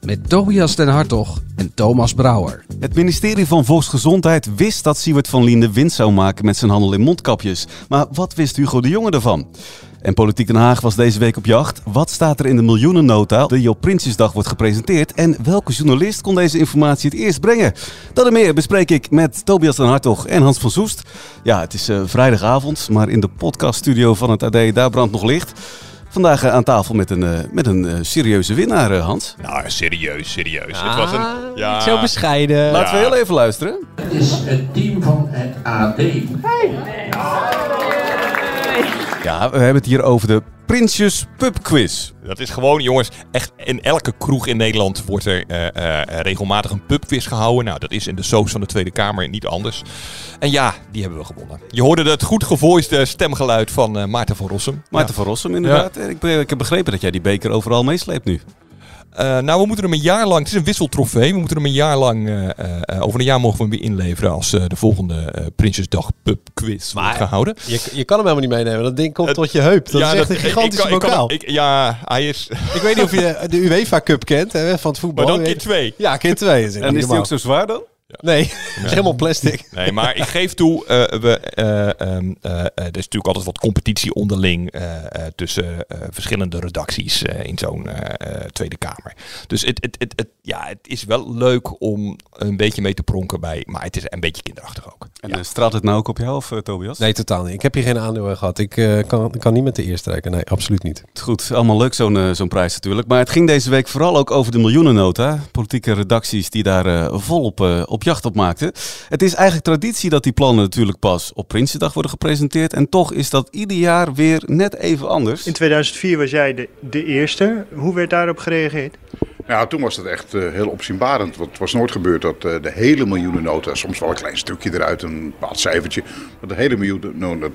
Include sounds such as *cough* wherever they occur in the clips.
Met Tobias den Hartog en Thomas Brouwer. Het ministerie van Volksgezondheid wist dat Siewert van Liende winst zou maken met zijn handel in mondkapjes. Maar wat wist Hugo de Jonge ervan? En Politiek Den Haag was deze week op jacht. Wat staat er in de miljoenennota die op Prinsjesdag wordt gepresenteerd? En welke journalist kon deze informatie het eerst brengen? Dat en meer bespreek ik met Tobias den Hartog en Hans van Soest. Ja, het is uh, vrijdagavond, maar in de podcaststudio van het AD, daar brandt nog licht. Vandaag uh, aan tafel met een, uh, met een uh, serieuze winnaar, Hans. Nou, serieus, serieus. Ah, het was een, ja. Niet zo bescheiden. Laten we heel even luisteren. Het is het team van het AD. Hey. Ja, we hebben het hier over de Prinsjes Pub Quiz. Dat is gewoon, jongens, echt in elke kroeg in Nederland wordt er uh, uh, regelmatig een pubquiz gehouden. Nou, dat is in de soos van de Tweede Kamer niet anders. En ja, die hebben we gewonnen. Je hoorde het goed gevoiste stemgeluid van uh, Maarten van Rossum. Maarten ja. van Rossum, inderdaad. Ja. Ik, ik heb begrepen dat jij die beker overal meesleept nu. Uh, nou, we moeten hem een jaar lang. Het is een wisseltrofee. We moeten hem een jaar lang. Uh, uh, over een jaar mogen we hem weer inleveren. als de volgende Prinsjesdag Pub Quiz maar wordt gehouden. Je, je kan hem helemaal niet meenemen. Dat ding komt tot je heup. Dat ja, is echt dat, een gigantische ik, ik, bokaal. Ik, ja, hij is. ik weet niet of je de UEFA Cup kent hè, van het voetbal. Maar dan keer twee. Ja, keer twee. Is en is die ook zo zwaar dan? Ja. Nee, *laughs* het is helemaal plastic. *laughs* Nee, maar ik geef toe, uh, we, uh, um, uh, er is natuurlijk altijd wat competitie onderling tussen verschillende redacties in zo'n Tweede Kamer. Dus het, het, het, het, ja, het is wel leuk om een beetje mee te pronken bij, maar het is een beetje kinderachtig ook. En ja. straalt het nou ook op jou of Tobias? Nee, totaal niet. Ik heb hier geen aandeel gehad. Ik kan, kan niet met de eerste strijken. Nee, absoluut niet. Goed, allemaal leuk zo'n zo'n prijs natuurlijk. Maar het ging deze week vooral ook over de miljoenennota. Politieke redacties die daar volop op op jacht op maakte. Het is eigenlijk traditie dat die plannen natuurlijk pas op Prinsjesdag worden gepresenteerd. En toch is dat ieder jaar weer net even anders. In 2004 was jij de, de eerste. Hoe werd daarop gereageerd? Ja, toen was het echt uh, heel opzienbarend. Want het was nooit gebeurd dat uh, de hele miljoenennota, soms wel een klein stukje eruit, een bepaald cijfertje, maar de hele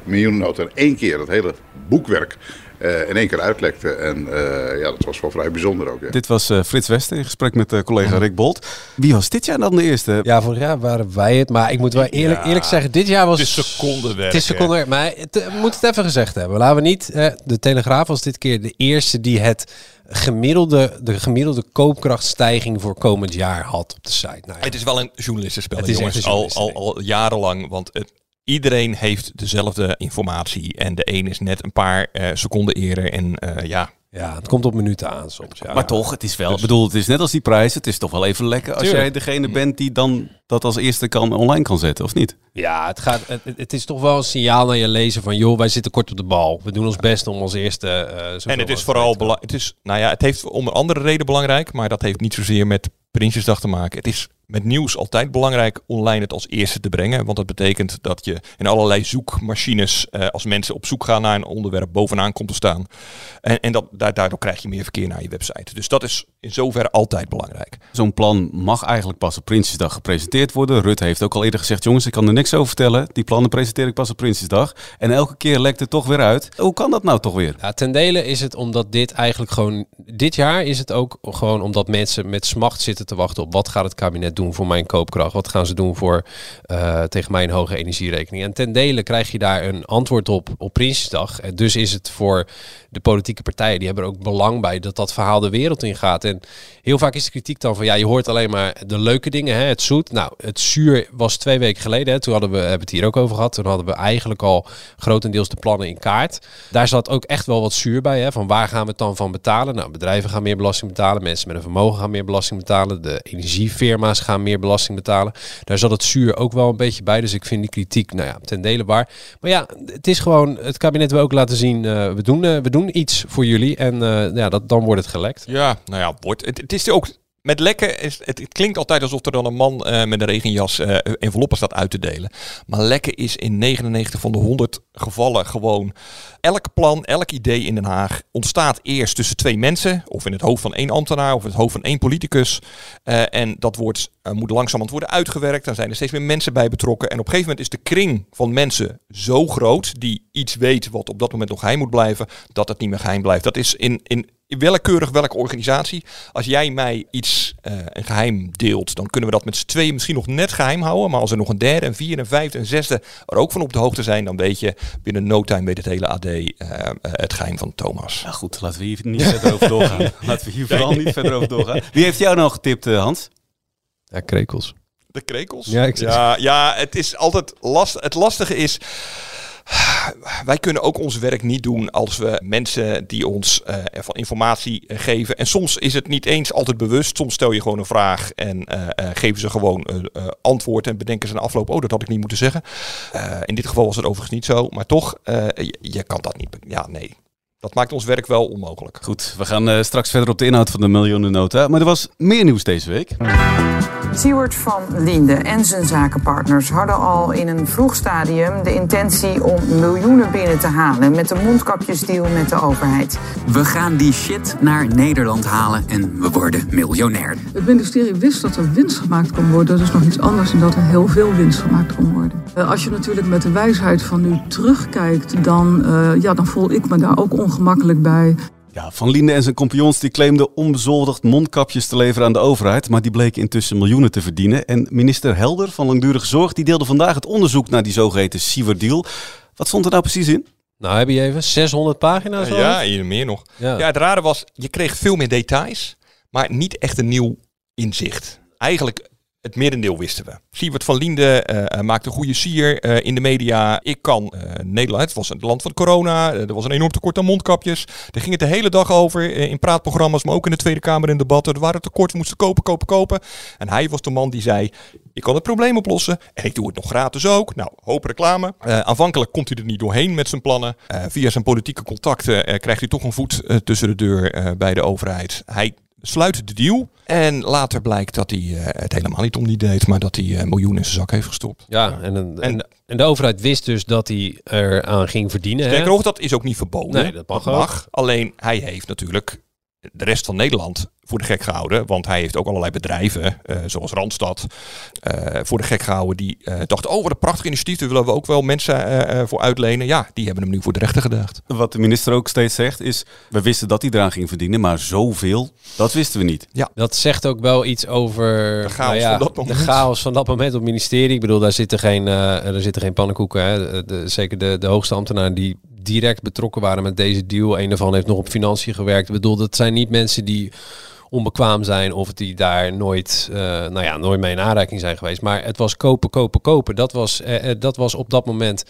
miljoenennota in één keer, dat hele boekwerk, uh, in één keer uitlekte. En uh, ja, dat was wel vrij bijzonder ook. Ja. Dit was uh, Frits Wester in gesprek met collega Rick Bolt. Wie was dit jaar dan de eerste? Ja, vorig jaar waren wij het. Maar ik moet wel eerlijk, ja, eerlijk zeggen, dit jaar was... Het is secondenwerk. Het is secondenwerk. Maar het, we moeten het even gezegd hebben. Laten we niet... de Telegraaf was dit keer de eerste die het gemiddelde, de gemiddelde koopkrachtstijging voor komend jaar had op de site. Nou ja. Het is wel een journalistenspel, het is jongens. Al, al, al jarenlang. Want het, iedereen heeft dezelfde informatie. En de een is net een paar uh, seconden eerder. En uh, ja. Ja, het komt op minuten aan soms. Ja. Maar toch, het is wel. Ik dus. bedoel, het is net als die prijs. Het is toch wel even lekker als Tuurlijk. jij degene bent die dan dat als eerste kan online kan zetten, of niet? Ja, het, gaat, het, het is toch wel een signaal naar je lezer van... joh, wij zitten kort op de bal. We doen ons best om als eerste... Uh, en het is vooral... Bela- het, is, nou ja, het heeft om een andere reden belangrijk... maar dat heeft niet zozeer met Prinsjesdag te maken. Het is met nieuws altijd belangrijk online het als eerste te brengen. Want dat betekent dat je in allerlei zoekmachines, uh, als mensen op zoek gaan naar een onderwerp, bovenaan komt te staan. En, en dat, daardoor krijg je meer verkeer naar je website. Dus dat is in zoverre altijd belangrijk. Zo'n plan mag eigenlijk pas op Prinsjesdag gepresenteerd worden. Rutte heeft ook al eerder gezegd, jongens, ik kan er niks over vertellen. Die plannen presenteer ik pas op Prinsjesdag. En elke keer lekt het toch weer uit. Hoe kan dat nou toch weer? Ja, ten dele is het omdat dit eigenlijk gewoon... Dit jaar is het ook gewoon omdat mensen met smacht zitten te wachten op wat gaat het kabinet doen voor mijn koopkracht? Wat gaan ze doen voor uh, tegen mijn hoge energierekening? En ten dele krijg je daar een antwoord op op Prinsjesdag. En dus is het voor de politieke partijen, die hebben er ook belang bij dat dat verhaal de wereld in gaat. En heel vaak is de kritiek dan van ja, je hoort alleen maar de leuke dingen, hè, het zoet. Nou, het zuur was twee weken geleden. Hè, toen hadden we hebben het hier ook over gehad. Toen hadden we eigenlijk al grotendeels de plannen in kaart. Daar zat ook echt wel wat zuur bij. Hè, van waar gaan we het dan van betalen? Nou, bedrijven gaan meer belasting betalen. Mensen met een vermogen gaan meer belasting betalen. De energiefirma's gaan meer belasting betalen. Daar zat het zuur ook wel een beetje bij. Dus ik vind die kritiek, nou ja, ten dele waar. Maar ja, het is gewoon, het kabinet wil ook laten zien, uh, we, doen, uh, we doen iets voor jullie. En uh, ja, dat, dan wordt het gelekt. Ja, nou ja, wordt, het, het is ook met lekken is het, het klinkt altijd alsof er dan een man eh, met een regenjas eh, enveloppen staat uit te delen. Maar lekken is in 99 van de 100 gevallen gewoon elk plan, elk idee in Den Haag ontstaat eerst tussen twee mensen, of in het hoofd van één ambtenaar of in het hoofd van één politicus. Eh, en dat wordt, uh, moet langzamerhand worden uitgewerkt. Dan zijn er steeds meer mensen bij betrokken. En op een gegeven moment is de kring van mensen zo groot die iets weet wat op dat moment nog geheim moet blijven, dat het niet meer geheim blijft. Dat is in, in willekeurig welke organisatie. Als jij mij iets, uh, een geheim deelt, dan kunnen we dat met z'n tweeën misschien nog net geheim houden. Maar als er nog een derde, een vierde, een vijfde, een zesde er ook van op de hoogte zijn, dan weet je binnen no time weet het hele AD uh, uh, het geheim van Thomas. Nou goed, laten we hier niet *laughs* verder over doorgaan. Laten we hier vooral niet verder over doorgaan. Wie heeft jou nou getipt, Hans? Ja, krekels. De krekels? Ja, ik ja, ja, het is altijd last. Het lastige is wij kunnen ook ons werk niet doen als we mensen die ons uh, van informatie geven. En soms is het niet eens altijd bewust. Soms stel je gewoon een vraag en uh, geven ze gewoon antwoord en bedenken ze een afloop. Oh, dat had ik niet moeten zeggen. in dit geval was het overigens niet zo. Maar toch, je, kan dat niet. Ja, nee. Dat maakt ons werk wel onmogelijk. Goed, we gaan straks verder op de inhoud van de miljoenennota. Maar er was meer nieuws deze week. Siewert van Linde en zijn zakenpartners hadden al in een vroeg stadium de intentie om miljoenen binnen te halen met de mondkapjesdeal met de overheid. We gaan die shit naar Nederland halen en we worden miljonair. Het ministerie wist dat er winst gemaakt kon worden. Dat is nog iets anders dan dat er heel veel winst gemaakt kon worden. Als je natuurlijk met de wijsheid van nu terugkijkt, dan, uh, ja, dan voel ik me daar ook ongemakkelijk bij. Ja, Van Linde en zijn compagnons die claimden onbezoldigd mondkapjes te leveren aan de overheid, maar die bleken intussen miljoenen te verdienen. En minister Helder van Langdurige Zorg die deelde vandaag het onderzoek naar die zogeheten Siever Deal. Wat stond er nou precies in? Nou, heb je even 600 pagina's? Uh, ja, hier meer nog. Ja. ja, het rare was, je kreeg veel meer details, maar niet echt een nieuw inzicht. Eigenlijk het merendeel wisten we. Siewert van Linde uh, maakte goede sier uh, in de media. Ik kan Nederland, het was het land van corona. er was een enorm tekort aan mondkapjes. Er ging het de hele dag over in praatprogramma's, maar ook in de Tweede Kamer in debatten. Er waren tekort, moesten kopen, kopen, kopen. En hij was de man die zei, ik kan het probleem oplossen. En ik doe het nog gratis ook. Nou, hoop reclame. aanvankelijk komt hij er niet doorheen met zijn plannen. via zijn politieke contacten krijgt hij toch een voet tussen de deur bij de overheid. Hij sluit de deal. En later blijkt dat hij uh, het helemaal niet om die deed, maar dat hij uh, miljoenen in zijn zak heeft gestopt. Ja, en, en, en, en de overheid wist dus dat hij eraan ging verdienen. Sterker nog, dat is ook niet verboden. Nee, dat mag, dat mag. Alleen hij heeft natuurlijk de rest van Nederland voor de gek gehouden. Want hij heeft ook allerlei bedrijven, uh, zoals Randstad, uh, voor de gek gehouden. Die uh, dachten, oh wat een prachtig initiatief, daar willen we ook wel mensen voor uitlenen. Ja, die hebben hem nu voor de rechter gedaagd. Wat de minister ook steeds zegt is, we wisten dat hij eraan ging verdienen, maar zoveel, dat wisten we niet. Ja. Dat zegt ook wel iets over de chaos, nou ja, van, dat moment. de chaos van dat moment op het ministerie. Ik bedoel, daar zitten geen, er zitten geen pannenkoeken. Hè. De, zeker de, de hoogste ambtenaren die direct betrokken waren met deze deal. Een daarvan heeft nog op financiën gewerkt. Ik bedoel, dat zijn niet mensen die onbekwaam zijn of die daar nooit, uh, nou ja, nooit mee in aanraking zijn geweest. Maar het was kopen, kopen, kopen. Dat was, uh, dat was op dat moment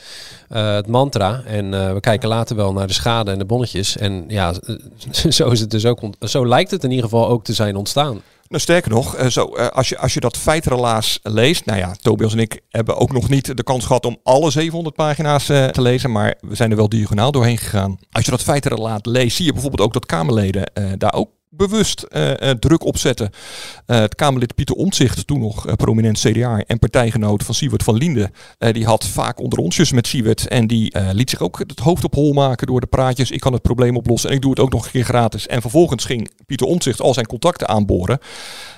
het mantra. En we kijken later wel naar de schade en de bonnetjes. En ja, *laughs* zo is het dus ook. Zo lijkt het in ieder geval ook te zijn ontstaan. Nou, sterker nog, zo, als, je, als je dat feitrelaas leest. Nou ja, Tobias en ik hebben ook nog niet de kans gehad om alle 700 pagina's te lezen. Maar we zijn er wel diagonaal doorheen gegaan. Als je dat feitrelaas leest, zie je bijvoorbeeld ook dat Kamerleden daar ook bewust uh, uh, druk opzetten. Uh, het Kamerlid Pieter Omtzigt, toen nog prominent CDA en partijgenoot van Siewert van Linde, die had vaak onder onsjes met Siewert en die liet zich ook het hoofd op hol maken door de praatjes. Ik kan het probleem oplossen en ik doe het ook nog een keer gratis. En vervolgens ging Pieter Omtzigt al zijn contacten aanboren.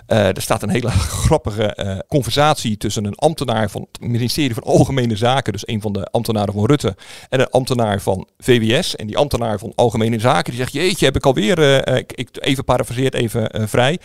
er staat een hele *laughs* grappige conversatie tussen een ambtenaar van het ministerie van Algemene Zaken, dus een van de ambtenaren van Rutte, en een ambtenaar van VWS. En die ambtenaar van Algemene Zaken die zegt, jeetje, heb ik alweer, ik, ik, even parafraseert even uh, vrij.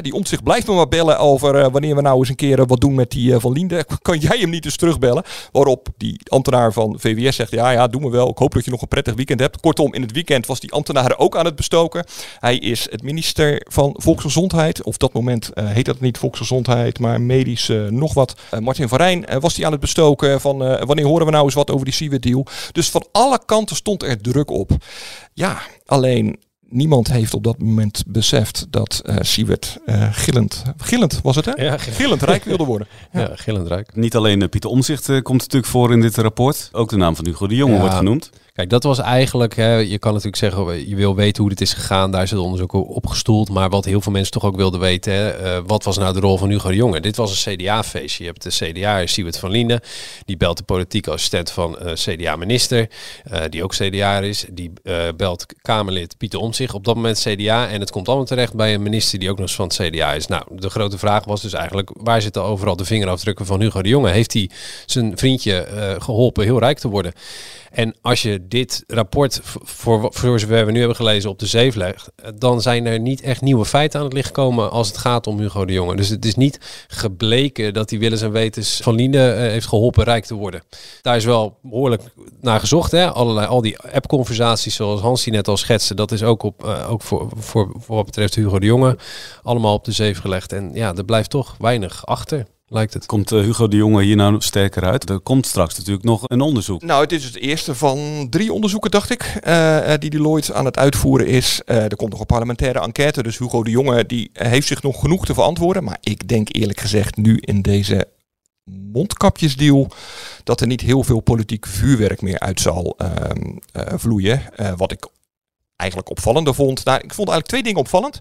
Die omzicht blijft me maar bellen over uh, wanneer we nou eens een keer wat doen met die Van Linde. *laughs* Kan jij hem niet eens terugbellen? Waarop die ambtenaar van VWS zegt, ja, ja, doen we wel. Ik hoop dat je nog een prettig weekend hebt. Kortom, in het weekend was die ambtenaar ook aan het bestoken. Hij is het minister van Volksgezondheid. Of dat moment heet dat niet Volksgezondheid, maar medisch nog wat. Martin van Rijn was hij aan het bestoken van wanneer horen we nou eens wat over die Siewert deal. Dus van alle kanten stond er druk op. Ja, alleen niemand heeft op dat moment beseft dat uh, Siewert uh, gillend, gillend was het hè? Ja, gillend rijk wilde worden. Ja, *laughs* ja gillend rijk. Niet alleen uh, Pieter Omzicht komt natuurlijk voor in dit rapport. Ook de naam van Hugo de Jonge ja, wordt genoemd. Kijk, dat was eigenlijk, hè, je kan natuurlijk zeggen, je wil weten hoe dit is gegaan, daar is het onderzoek op gestoeld. Maar wat heel veel mensen toch ook wilden weten, hè, eh, wat was nou de rol van Hugo de Jonge? Dit was een CDA-feestje. Je hebt de CDA, Siewert van Linden, die belt de politieke assistent van uh, CDA-minister, uh, die ook CDA is. Die belt Kamerlid Pieter Omtzigt, op dat moment CDA. En het komt allemaal terecht bij een minister die ook nog eens van het CDA is. Nou, de grote vraag was dus eigenlijk, waar zitten overal de vingerafdrukken van Hugo de Jonge? Heeft hij zijn vriendje geholpen heel rijk te worden? En als je dit rapport, voor, voor zover we nu hebben gelezen, op de zeef legt, dan zijn er niet echt nieuwe feiten aan het licht gekomen als het gaat om Hugo de Jonge. Dus het is niet gebleken dat hij willens en wetens van Liende uh, heeft geholpen rijk te worden. Daar is wel behoorlijk naar gezocht. Hè? Allerlei, al die app-conversaties zoals Hansie net al schetste, dat is ook, op, uh, ook voor, voor, voor wat betreft Hugo de Jonge allemaal op de zeef gelegd. En ja, er blijft toch weinig achter lijkt het. Komt uh, Hugo de Jonge hier nou sterker uit? Er komt straks natuurlijk nog een onderzoek. Nou, het is het eerste van drie onderzoeken, dacht ik, uh, die Deloitte aan het uitvoeren is. Uh, er komt nog een parlementaire enquête, dus Hugo de Jonge die heeft zich nog genoeg te verantwoorden. Maar ik denk eerlijk gezegd nu in deze mondkapjesdeal dat er niet heel veel politiek vuurwerk meer uit zal ehm, vloeien. wat ik eigenlijk opvallender vond. Nou, ik vond eigenlijk twee dingen opvallend.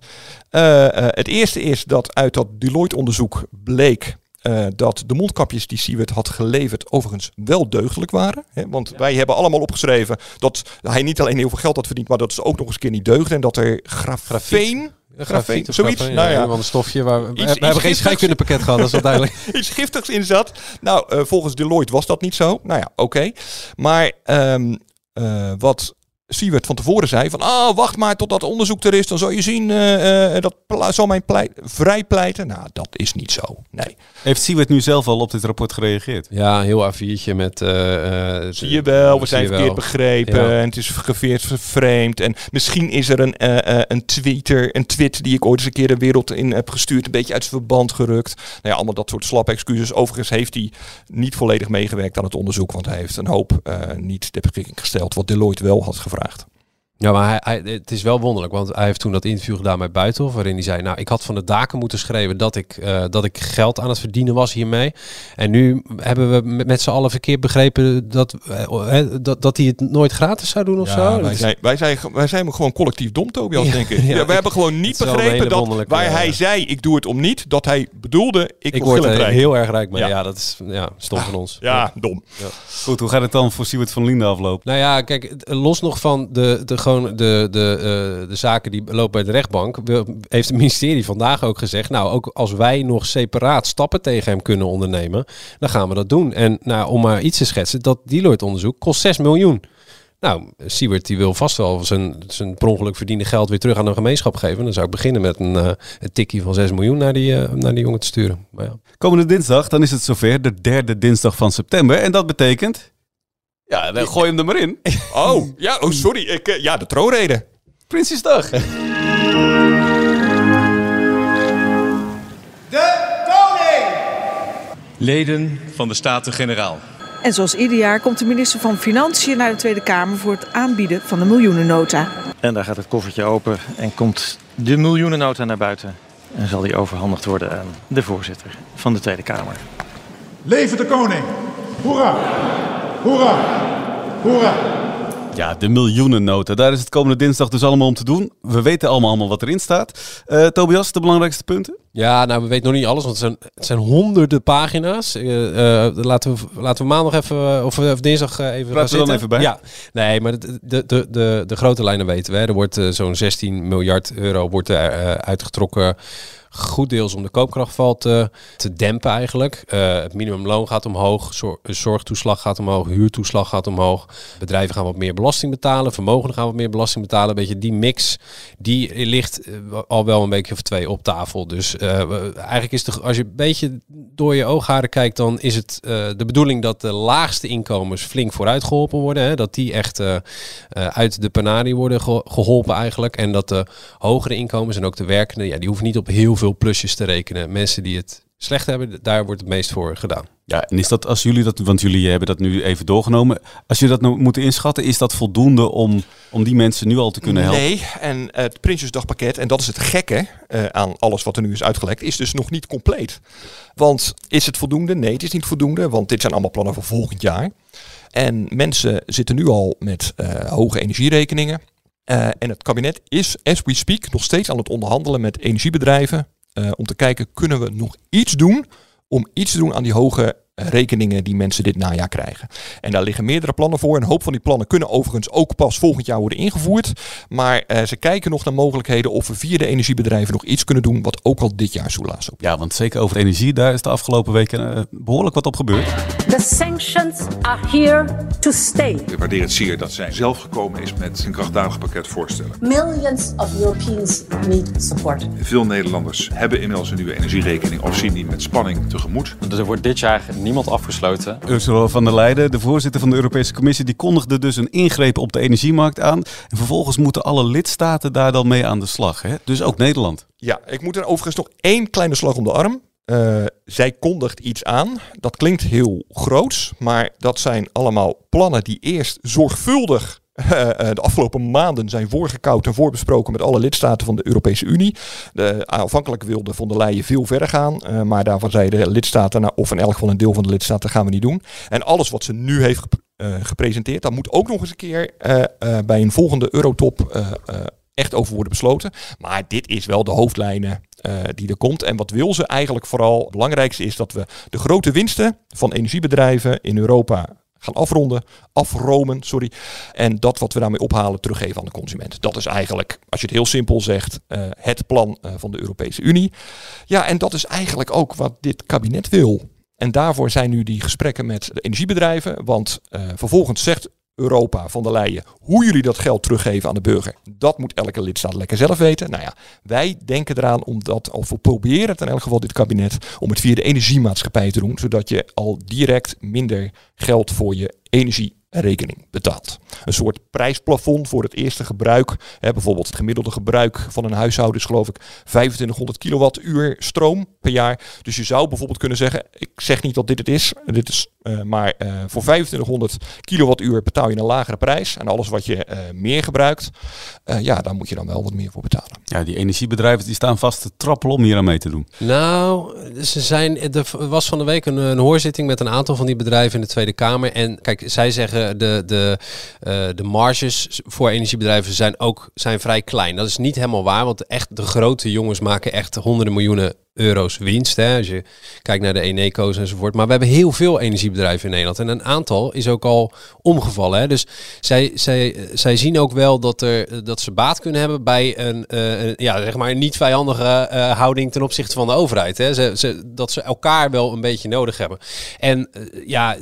het eerste is dat uit dat Deloitte-onderzoek bleek uh, dat de mondkapjes die Siewert had geleverd overigens wel deugdelijk waren. Hè? Want wij hebben allemaal opgeschreven dat hij niet alleen heel veel geld had verdiend, maar dat ze ook nog eens een keer niet deugden. En dat er grafeen... Grafeen, zoiets. Grafeen, nou ja, een stofje waar we, iets, we hebben geen scheikunde gehad, dat is wel *laughs* duidelijk. iets giftigs in zat. Nou, uh, volgens Deloitte was dat niet zo. Nou ja, oké. Okay. Maar um, uh, wat Siewert van tevoren zei van, ah, wacht maar tot dat onderzoek er is, dan zal je zien, uh, uh, dat zal mijn pleit, vrij pleiten. Nou, dat is niet zo, nee. Heeft Siewert nu zelf al op dit rapport gereageerd? Ja, een heel A4'tje met... Uh, zie je wel, we zijn verkeerd begrepen ja. en het is geveerd vervreemd. En misschien is er een, een tweeter, een tweet die ik ooit eens een keer de wereld in heb gestuurd, een beetje uit zijn verband gerukt. Nou ja, allemaal dat soort slappe excuses. Overigens heeft hij niet volledig meegewerkt aan het onderzoek, want hij heeft een hoop niet ter beschikking gesteld, wat Deloitte wel had gevraagd gevraagd. Ja, maar hij, hij, het is wel wonderlijk, want hij heeft toen dat interview gedaan met Buitenhof, waarin hij zei, nou, ik had van de daken moeten schrijven dat ik, uh, dat ik geld aan het verdienen was hiermee. En nu hebben we met, met z'n allen verkeerd begrepen dat, uh, dat, dat hij het nooit gratis zou doen of ja, zo. Wij zijn, wij, zijn, wij zijn gewoon collectief dom, Tobias, ja, denk ik. Ja, we hebben gewoon niet begrepen dat waar hij zei, ik doe het om niet, dat hij bedoelde, ik, ik word er heel erg rijk mee. Ja, dat is ja, stom van ons. Ja, dom. Goed, hoe gaat het dan voor Siewert van Linde aflopen? Nou ja, kijk, los nog van de, de gewoon de, de, uh, de zaken die lopen bij de rechtbank, heeft het ministerie vandaag ook gezegd, nou, ook als wij nog separaat stappen tegen hem kunnen ondernemen, dan gaan we dat doen. En nou, om maar iets te schetsen, dat Deloitte-onderzoek kost 6 miljoen. Nou, Siebert die wil vast wel zijn, zijn per ongeluk verdiende geld weer terug aan de gemeenschap geven. Dan zou ik beginnen met een, uh, een tikkie van 6 miljoen naar die, uh, naar die jongen te sturen. Maar ja. Komende dinsdag, dan is het zover, de derde dinsdag van september. En dat betekent... Ja, dan gooi hem er maar in. *laughs* Oh, ja, oh sorry. Ik, uh, ja, de troonrede. Prinsjesdag. De koning! Leden van de Staten-Generaal. En zoals ieder jaar komt de minister van Financiën naar de Tweede Kamer voor het aanbieden van de miljoenennota. En daar gaat het koffertje open en komt de miljoenennota naar buiten. En zal die overhandigd worden aan de voorzitter van de Tweede Kamer. Leven de koning! Hoera! Hoera! Hoera! Ja, de miljoenennota. Daar is het komende dinsdag dus allemaal om te doen. We weten allemaal, allemaal wat erin staat. Uh, Tobias, de belangrijkste punten? Ja, nou, we weten nog niet alles, want het zijn, het zijn honderden pagina's. Uh, uh, laten, we, laten we maandag even, of, of dinsdag even Praten we dan even bij? Ja, nee, maar de, de, de, de, de grote lijnen weten we. Hè. Er wordt zo'n 16 miljard euro wordt er, uitgetrokken goed deels om de koopkrachtval te, te dempen eigenlijk. Uh, het minimumloon gaat omhoog, zor zorgtoeslag gaat omhoog, huurtoeslag gaat omhoog. Bedrijven gaan wat meer belasting betalen, vermogen gaan wat meer belasting betalen. Een beetje die mix, die ligt uh, al wel een beetje of twee op tafel. Dus uh, eigenlijk is de, als je een beetje door je oogharen kijkt, dan is het de bedoeling dat de laagste inkomens flink vooruit geholpen worden. Hè? Dat die echt uit de penarie worden ge geholpen eigenlijk. En dat de hogere inkomens en ook de werkenden, ja, die hoeven niet op heel veel veel plusjes te rekenen. Mensen die het slecht hebben, daar wordt het meest voor gedaan. Ja, en is dat als jullie dat, want jullie hebben dat nu even doorgenomen, als je dat nou moeten inschatten, is dat voldoende om, om die mensen nu al te kunnen helpen? Nee, en het Prinsjesdagpakket, en dat is het gekke uh, aan alles wat er nu is uitgelekt, is dus nog niet compleet. Want is het voldoende? Nee, het is niet voldoende, want dit zijn allemaal plannen voor volgend jaar. en mensen zitten nu al met eh, hoge energierekeningen. Eh, en het kabinet is, as we speak, nog steeds aan het onderhandelen met energiebedrijven. Eh, om te kijken, kunnen we nog iets doen om iets te doen aan die hoge rekeningen die mensen dit najaar krijgen. En daar liggen meerdere plannen voor. Een hoop van die plannen kunnen overigens ook pas volgend jaar worden ingevoerd. Maar eh, ze kijken nog naar mogelijkheden of we via de energiebedrijven nog iets kunnen doen wat ook al dit jaar soelaas op. Ja, want zeker over energie, daar is de afgelopen weken eh, behoorlijk wat op gebeurd. The sanctions are here to stay. Ik waardeer het zeer dat zij zelf gekomen is met een krachtdadig pakket voorstellen. Millions of Europeans need support. Veel Nederlanders hebben inmiddels een nieuwe energierekening of zien die met spanning tegemoet. Dus er wordt dit jaar niemand afgesloten. Ursula van der Leyen, de voorzitter van de Europese Commissie, die kondigde dus een ingreep op de energiemarkt aan. En vervolgens moeten alle lidstaten daar dan mee aan de slag. Hè? Dus ook Nederland. Ja, ik moet er overigens nog één kleine slag om de arm. Eh, zij kondigt iets aan. Dat klinkt heel groots, maar dat zijn allemaal plannen die eerst zorgvuldig de afgelopen maanden zijn voorgekoud en voorbesproken met alle lidstaten van de Europese Unie. De, aanvankelijk wilde von der Leyen veel verder gaan, eh, maar daarvan zeiden de lidstaten, nou, of in elk geval een deel van de lidstaten, gaan we niet doen. En alles wat ze nu heeft gep- eh, gepresenteerd, dat moet ook nog eens een keer eh, eh, bij een volgende Eurotop eh, eh, echt over worden besloten. Maar dit is wel de hoofdlijnen eh, die er komt. En wat wil ze eigenlijk vooral? Het belangrijkste is dat we de grote winsten van energiebedrijven in Europa gaan afronden, afromen, sorry. En dat wat we daarmee ophalen teruggeven aan de consument. Dat is eigenlijk, als je het heel simpel zegt, eh, het plan eh, van de Europese Unie. Ja, en dat is eigenlijk ook wat dit kabinet wil. En daarvoor zijn nu die gesprekken met de energiebedrijven. Want eh, vervolgens zegt Europa van der Leyen hoe jullie dat geld teruggeven aan de burger. Dat moet elke lidstaat lekker zelf weten. Nou ja, wij denken eraan om dat, of we proberen het in elk geval dit kabinet, om het via de energiemaatschappij te doen. Zodat je al direct minder geld voor je energierekening betaalt. Een soort prijsplafond voor het eerste gebruik. Hè, bijvoorbeeld het gemiddelde gebruik van een huishouden is geloof ik 2500 kilowattuur stroom per jaar. Dus je zou bijvoorbeeld kunnen zeggen, ik zeg niet dat dit het is, dit is eh, maar eh, voor 2500 kilowattuur betaal je een lagere prijs. En alles wat je eh, meer gebruikt, eh, ja, daar moet je dan wel wat meer voor betalen. Ja, die energiebedrijven die staan vast te trappelen om hier aan mee te doen. Nou, ze zijn, er was van de week een, een hoorzitting met een aantal van die bedrijven in de Tweede Kamer. En kijk, zij zeggen de, de, eh, de marges voor energiebedrijven zijn ook zijn vrij klein. Dat is niet helemaal waar, want echt de grote jongens maken echt honderden miljoenen euro's winst. Hè, als je kijkt naar de Eneco's enzovoort. Maar we hebben heel veel energiebedrijven in Nederland. En een aantal is ook al omgevallen. Hè. Dus zij, zij, zij zien ook wel dat, er, dat ze baat kunnen hebben bij een, eh, ja, zeg maar niet vijandige eh, houding ten opzichte van de overheid. Hè. Ze, ze, dat ze elkaar wel een beetje nodig hebben. En eh, ja,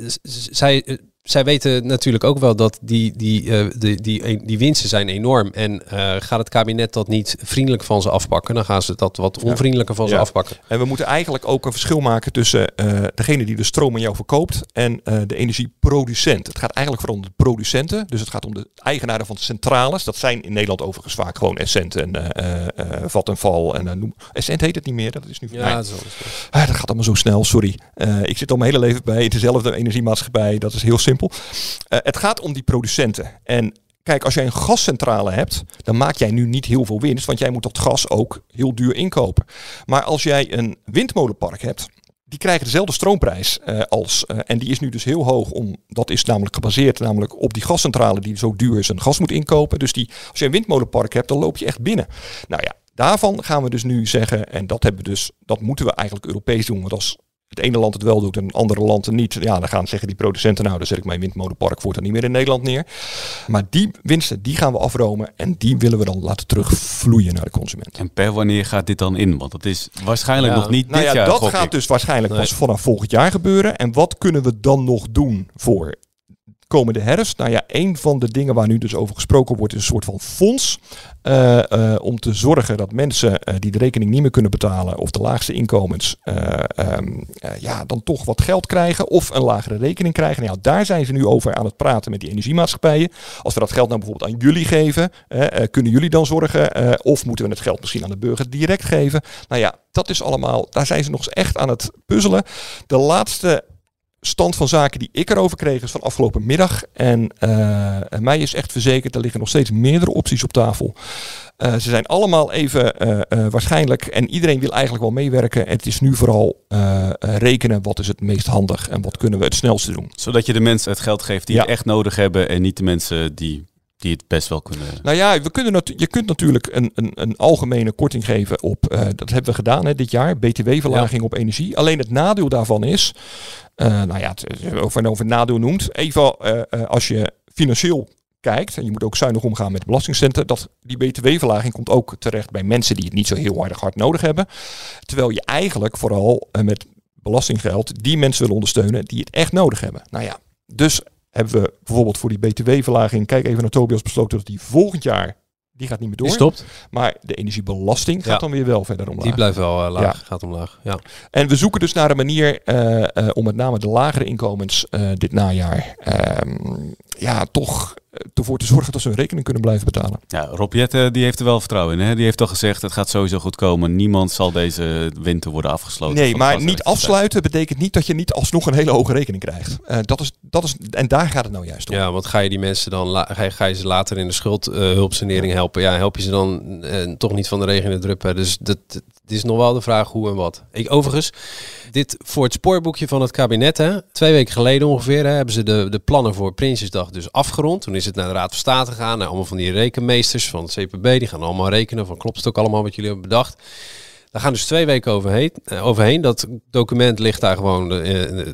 zij. Zij weten natuurlijk ook wel dat die, die, eh, die, die, die winsten zijn enorm. En eh, gaat het kabinet dat niet vriendelijk van ze afpakken, dan gaan ze dat wat onvriendelijker van ze afpakken. En we moeten eigenlijk ook een verschil maken tussen eh, degene die de stroom aan jou verkoopt en de energieproducent. Het gaat eigenlijk vooral om de producenten. Dus het gaat om de eigenaren van de centrales. Dat zijn in Nederland overigens vaak gewoon Essent en Vattenfall. En, noem. Essent heet het niet meer. Dat is nu Ja, dat is anders. Ah, dat gaat allemaal zo snel, sorry. Ik zit al mijn hele leven bij dezelfde energiemaatschappij. Dat is heel simpel. Eh, het gaat om die producenten. En kijk, als jij een gascentrale hebt, dan maak jij nu niet heel veel winst. Want jij moet dat gas ook heel duur inkopen. Maar als jij een windmolenpark hebt, die krijgen dezelfde stroomprijs eh, als. eh, en die is nu dus heel hoog. Om, dat is namelijk gebaseerd namelijk op die gascentrale die zo duur zijn gas moet inkopen. Dus die, als je een windmolenpark hebt, dan loop je echt binnen. Nou ja, daarvan gaan we dus nu zeggen, en dat hebben we dus, dat moeten we eigenlijk Europees doen. Want als het ene land het wel doet en het andere land het niet, ja, dan gaan zeggen die producenten, nou, dan zet ik mijn windmolenpark voortaan niet meer in Nederland neer. Maar die winsten, die gaan we afromen en die willen we dan laten terugvloeien naar de consument. En per wanneer gaat dit dan in? Want het is waarschijnlijk Ja. nog niet nou dit ja, jaar. dat gaat ik. dus waarschijnlijk Nee. pas vanaf volgend jaar gebeuren. En wat kunnen we dan nog doen voor komende herfst? Nou ja, een van de dingen waar nu dus over gesproken wordt, is een soort van fonds. eh, eh, om te zorgen dat mensen eh, die de rekening niet meer kunnen betalen of de laagste inkomens eh, ehm, eh, ja, dan toch wat geld krijgen of een lagere rekening krijgen. Nou, ja, daar zijn ze nu over aan het praten met die energiemaatschappijen. Als we dat geld nou bijvoorbeeld aan jullie geven, kunnen jullie dan zorgen? of moeten we het geld misschien aan de burger direct geven? Nou ja, dat is allemaal, daar zijn ze nog eens echt aan het puzzelen. De laatste stand van zaken die ik erover kreeg is van afgelopen middag. En uh, mij is echt verzekerd, er liggen nog steeds meerdere opties op tafel. Uh, ze zijn allemaal even uh, waarschijnlijk en iedereen wil eigenlijk wel meewerken. En het is nu vooral rekenen wat is het meest handig en wat kunnen we het snelste doen. Zodat je de mensen het geld geeft die ja. het echt nodig hebben en niet de mensen die die het best wel kunnen. Nou ja, we kunnen je kunt natuurlijk een, een, een algemene korting geven op, uh, dat hebben we gedaan hè, dit jaar, btw-verlaging ja. op energie. Alleen het nadeel daarvan is, uh, nou ja, of je over nadeel noemt, even uh, als je financieel kijkt, en je moet ook zuinig omgaan met belastingcenten, dat die btw-verlaging komt ook terecht bij mensen die het niet zo heel erg hard nodig hebben. Terwijl je eigenlijk vooral met belastinggeld die mensen wil ondersteunen die het echt nodig hebben. Nou ja, dus hebben we bijvoorbeeld voor die btw-verlaging, kijk even naar Tobias, besloten dat die volgend jaar, die gaat niet meer door. Die stopt. Maar de energiebelasting gaat dan weer wel verder omlaag. Die blijft wel eh, laag, Ja. gaat omlaag. Ja. En we zoeken dus naar een manier eh, eh, om met name de lagere inkomens dit najaar ehm, ja, toch ervoor te zorgen dat ze hun rekening kunnen blijven betalen. Ja, Rob Jetten, die heeft er wel vertrouwen in. Hè? Die heeft al gezegd, het gaat sowieso goed komen. Niemand zal deze winter worden afgesloten. Nee, maar niet afsluiten betekent niet dat je niet alsnog een hele hoge rekening krijgt. Eh, dat is, dat is, en daar gaat het nou juist om. Ja, want ga je die mensen dan ga je, ga je ze later in de schuldhulpsanering helpen? Ja, help je ze dan eh, toch niet van de regen in de drup? hè? Dus dat, het is nog wel de vraag hoe en wat. Ik, overigens, dit voor het spoorboekje van het kabinet, hè, twee weken geleden ongeveer, hè, hebben ze de, de plannen voor Prinsjesdag dus afgerond. Toen is het naar de Raad van State gegaan, naar allemaal van die rekenmeesters van het CPB, die gaan allemaal rekenen van klopt het ook allemaal wat jullie hebben bedacht. Daar gaan dus twee weken overheen. eh, overheen. Dat document ligt daar gewoon eh,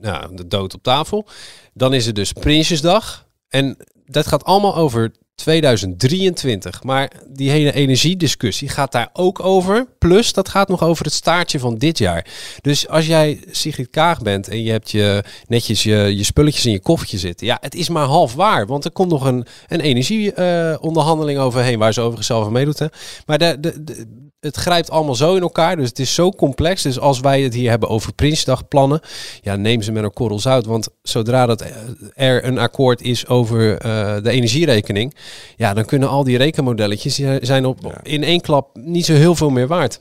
ja, de dood op tafel. Dan is het dus Prinsjesdag. En dat gaat allemaal over 2023. Maar die hele energiediscussie gaat daar ook over. Plus, dat gaat nog over het staartje van dit jaar. Dus als jij Sigrid Kaag bent en je hebt je, netjes je, je spulletjes in je koffertje zitten. Ja, het is maar half waar. Want er komt nog een, een energieonderhandeling overheen. Waar ze overigens zelf aan meedoet. Hè. Maar de, de, het grijpt allemaal zo in elkaar. Dus het is zo complex. Dus als wij het hier hebben over Prinsdagplannen. Ja, neem ze met een korrel zout. Want zodra dat eh, er een akkoord is over eh, de energierekening. Ja, dan kunnen al die rekenmodelletjes die zijn op, in één klap niet zo heel veel meer waard.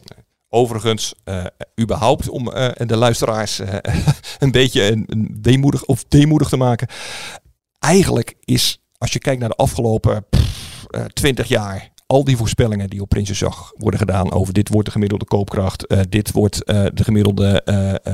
Overigens, eh, überhaupt om eh, de luisteraars eh, *laughs* een beetje een, weemoedig of deemoedig te maken. Eigenlijk is, als je kijkt naar de afgelopen pff, eh, 20 jaar, al die voorspellingen die op Prinsjesdag worden gedaan over dit wordt de gemiddelde koopkracht, dit wordt de gemiddelde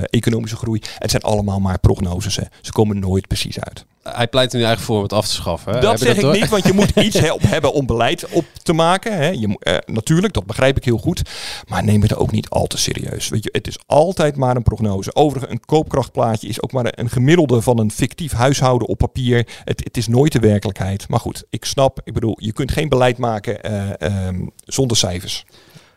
economische groei. Het zijn allemaal maar prognoses. Hè. Ze komen nooit precies uit. Hij pleit er nu eigenlijk voor om het af te schaffen. hè? Dat zeg ik door? niet, want je moet iets hè, op *laughs* hebben om beleid op te maken. Hè. Je, eh, natuurlijk, dat begrijp ik heel goed. Maar neem het ook niet al te serieus. Weet je, het is altijd maar een prognose. Overigens, een koopkrachtplaatje is ook maar een gemiddelde van een fictief huishouden op papier. Het, het is nooit de werkelijkheid. Maar goed, ik snap. Ik bedoel, je kunt geen beleid maken eh, ehm, zonder cijfers.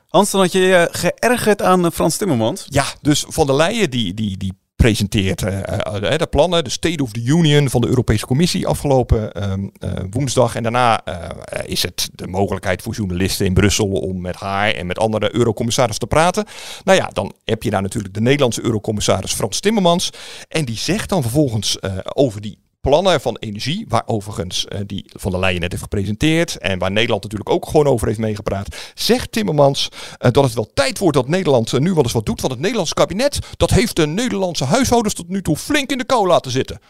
Hans, dan had je je geërgerd aan eh, Frans Timmermans. Ja, dus Van der Leyen die, die, die presenteert eh, eh, de plannen, de State of the Union van de Europese Commissie afgelopen ehm, eh, woensdag. En daarna eh, is het de mogelijkheid voor journalisten in Brussel om met haar en met andere eurocommissarissen te praten. Nou ja, dan heb je daar natuurlijk de Nederlandse eurocommissaris Frans Timmermans. En die zegt dan vervolgens eh, over die plannen van energie, waar overigens eh, die Van der Leyen net heeft gepresenteerd en waar Nederland natuurlijk ook gewoon over heeft meegepraat, zegt Timmermans eh, dat het wel tijd wordt dat Nederland eh, nu wel eens wat doet, want het Nederlandse kabinet, dat heeft de Nederlandse huishoudens tot nu toe flink in de kou laten zitten.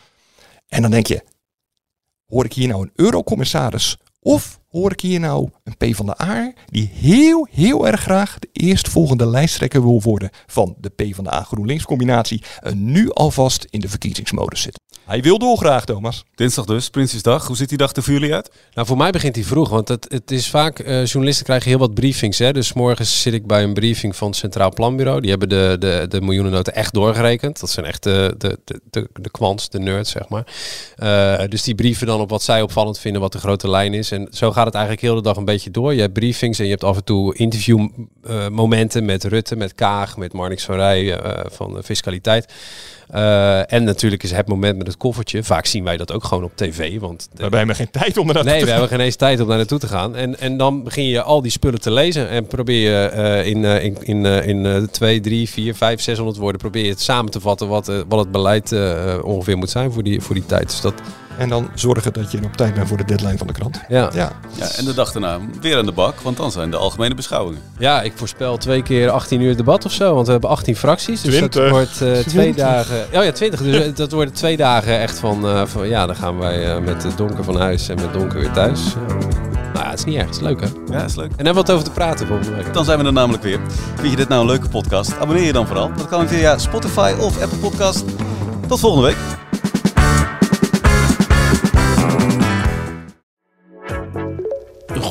En dan denk je, hoor ik hier nou een eurocommissaris of hoor ik hier nou een P van de A die heel, heel erg graag de eerstvolgende lijsttrekker wil worden van de P van de A GroenLinks combinatie en nu alvast in de verkiezingsmodus zit. Hij wil dolgraag, Thomas. Dinsdag dus, Prinsjesdag. Hoe ziet die dag er voor jullie uit? Nou, voor mij begint hij vroeg, want het, het is vaak, eh, journalisten krijgen heel wat briefings. Hè? Dus morgens zit ik bij een briefing van het Centraal Planbureau. Die hebben de, de, de miljoenennoten echt doorgerekend. Dat zijn echt de, de, de, de, de kwants, de nerds, zeg maar. Eh, dus die brieven dan op wat zij opvallend vinden, wat de grote lijn is. En zo gaat het eigenlijk heel de dag een beetje door. Je hebt briefings en je hebt af en toe interviewmomenten met Rutte, met Kaag, met Marnix van Rij eh, van de fiscaliteit. Eh, en natuurlijk is het moment met het koffertje. Vaak zien wij dat ook gewoon op tv. Want We hebben geen tijd om er naartoe Nee, te we gaan. hebben geen eens tijd om daar naartoe te gaan. En, en dan begin je al die spullen te lezen. En probeer je eh, in, eh, in, in, in eh, 2, 3, 4, 5, 600 woorden... probeer je het samen te vatten wat, wat het beleid ongeveer moet zijn voor die, voor die tijd. Dus dat, En dan zorgen dat je op tijd bent voor de deadline van de krant. Ja. ja. Ja, en de dag daarna weer aan de bak, want dan zijn de algemene beschouwingen. Ja, ik voorspel twee keer 18 uur debat of zo. Want we hebben 18 fracties. Dus dat 20. wordt eh, twee 20. dagen. Oh ja, 20. Dus eh, dat worden twee dagen echt van. eh, van ja, dan gaan wij eh, met donker van huis en met donker weer thuis. Nou ja, het is niet erg. Het is leuk hè. Ja, dat is leuk. En hebben we wat over te praten volgende week. Dan zijn we er namelijk weer. Vind je dit nou een leuke podcast? Abonneer je dan vooral. Dat kan via Spotify of Apple Podcast. Tot volgende week.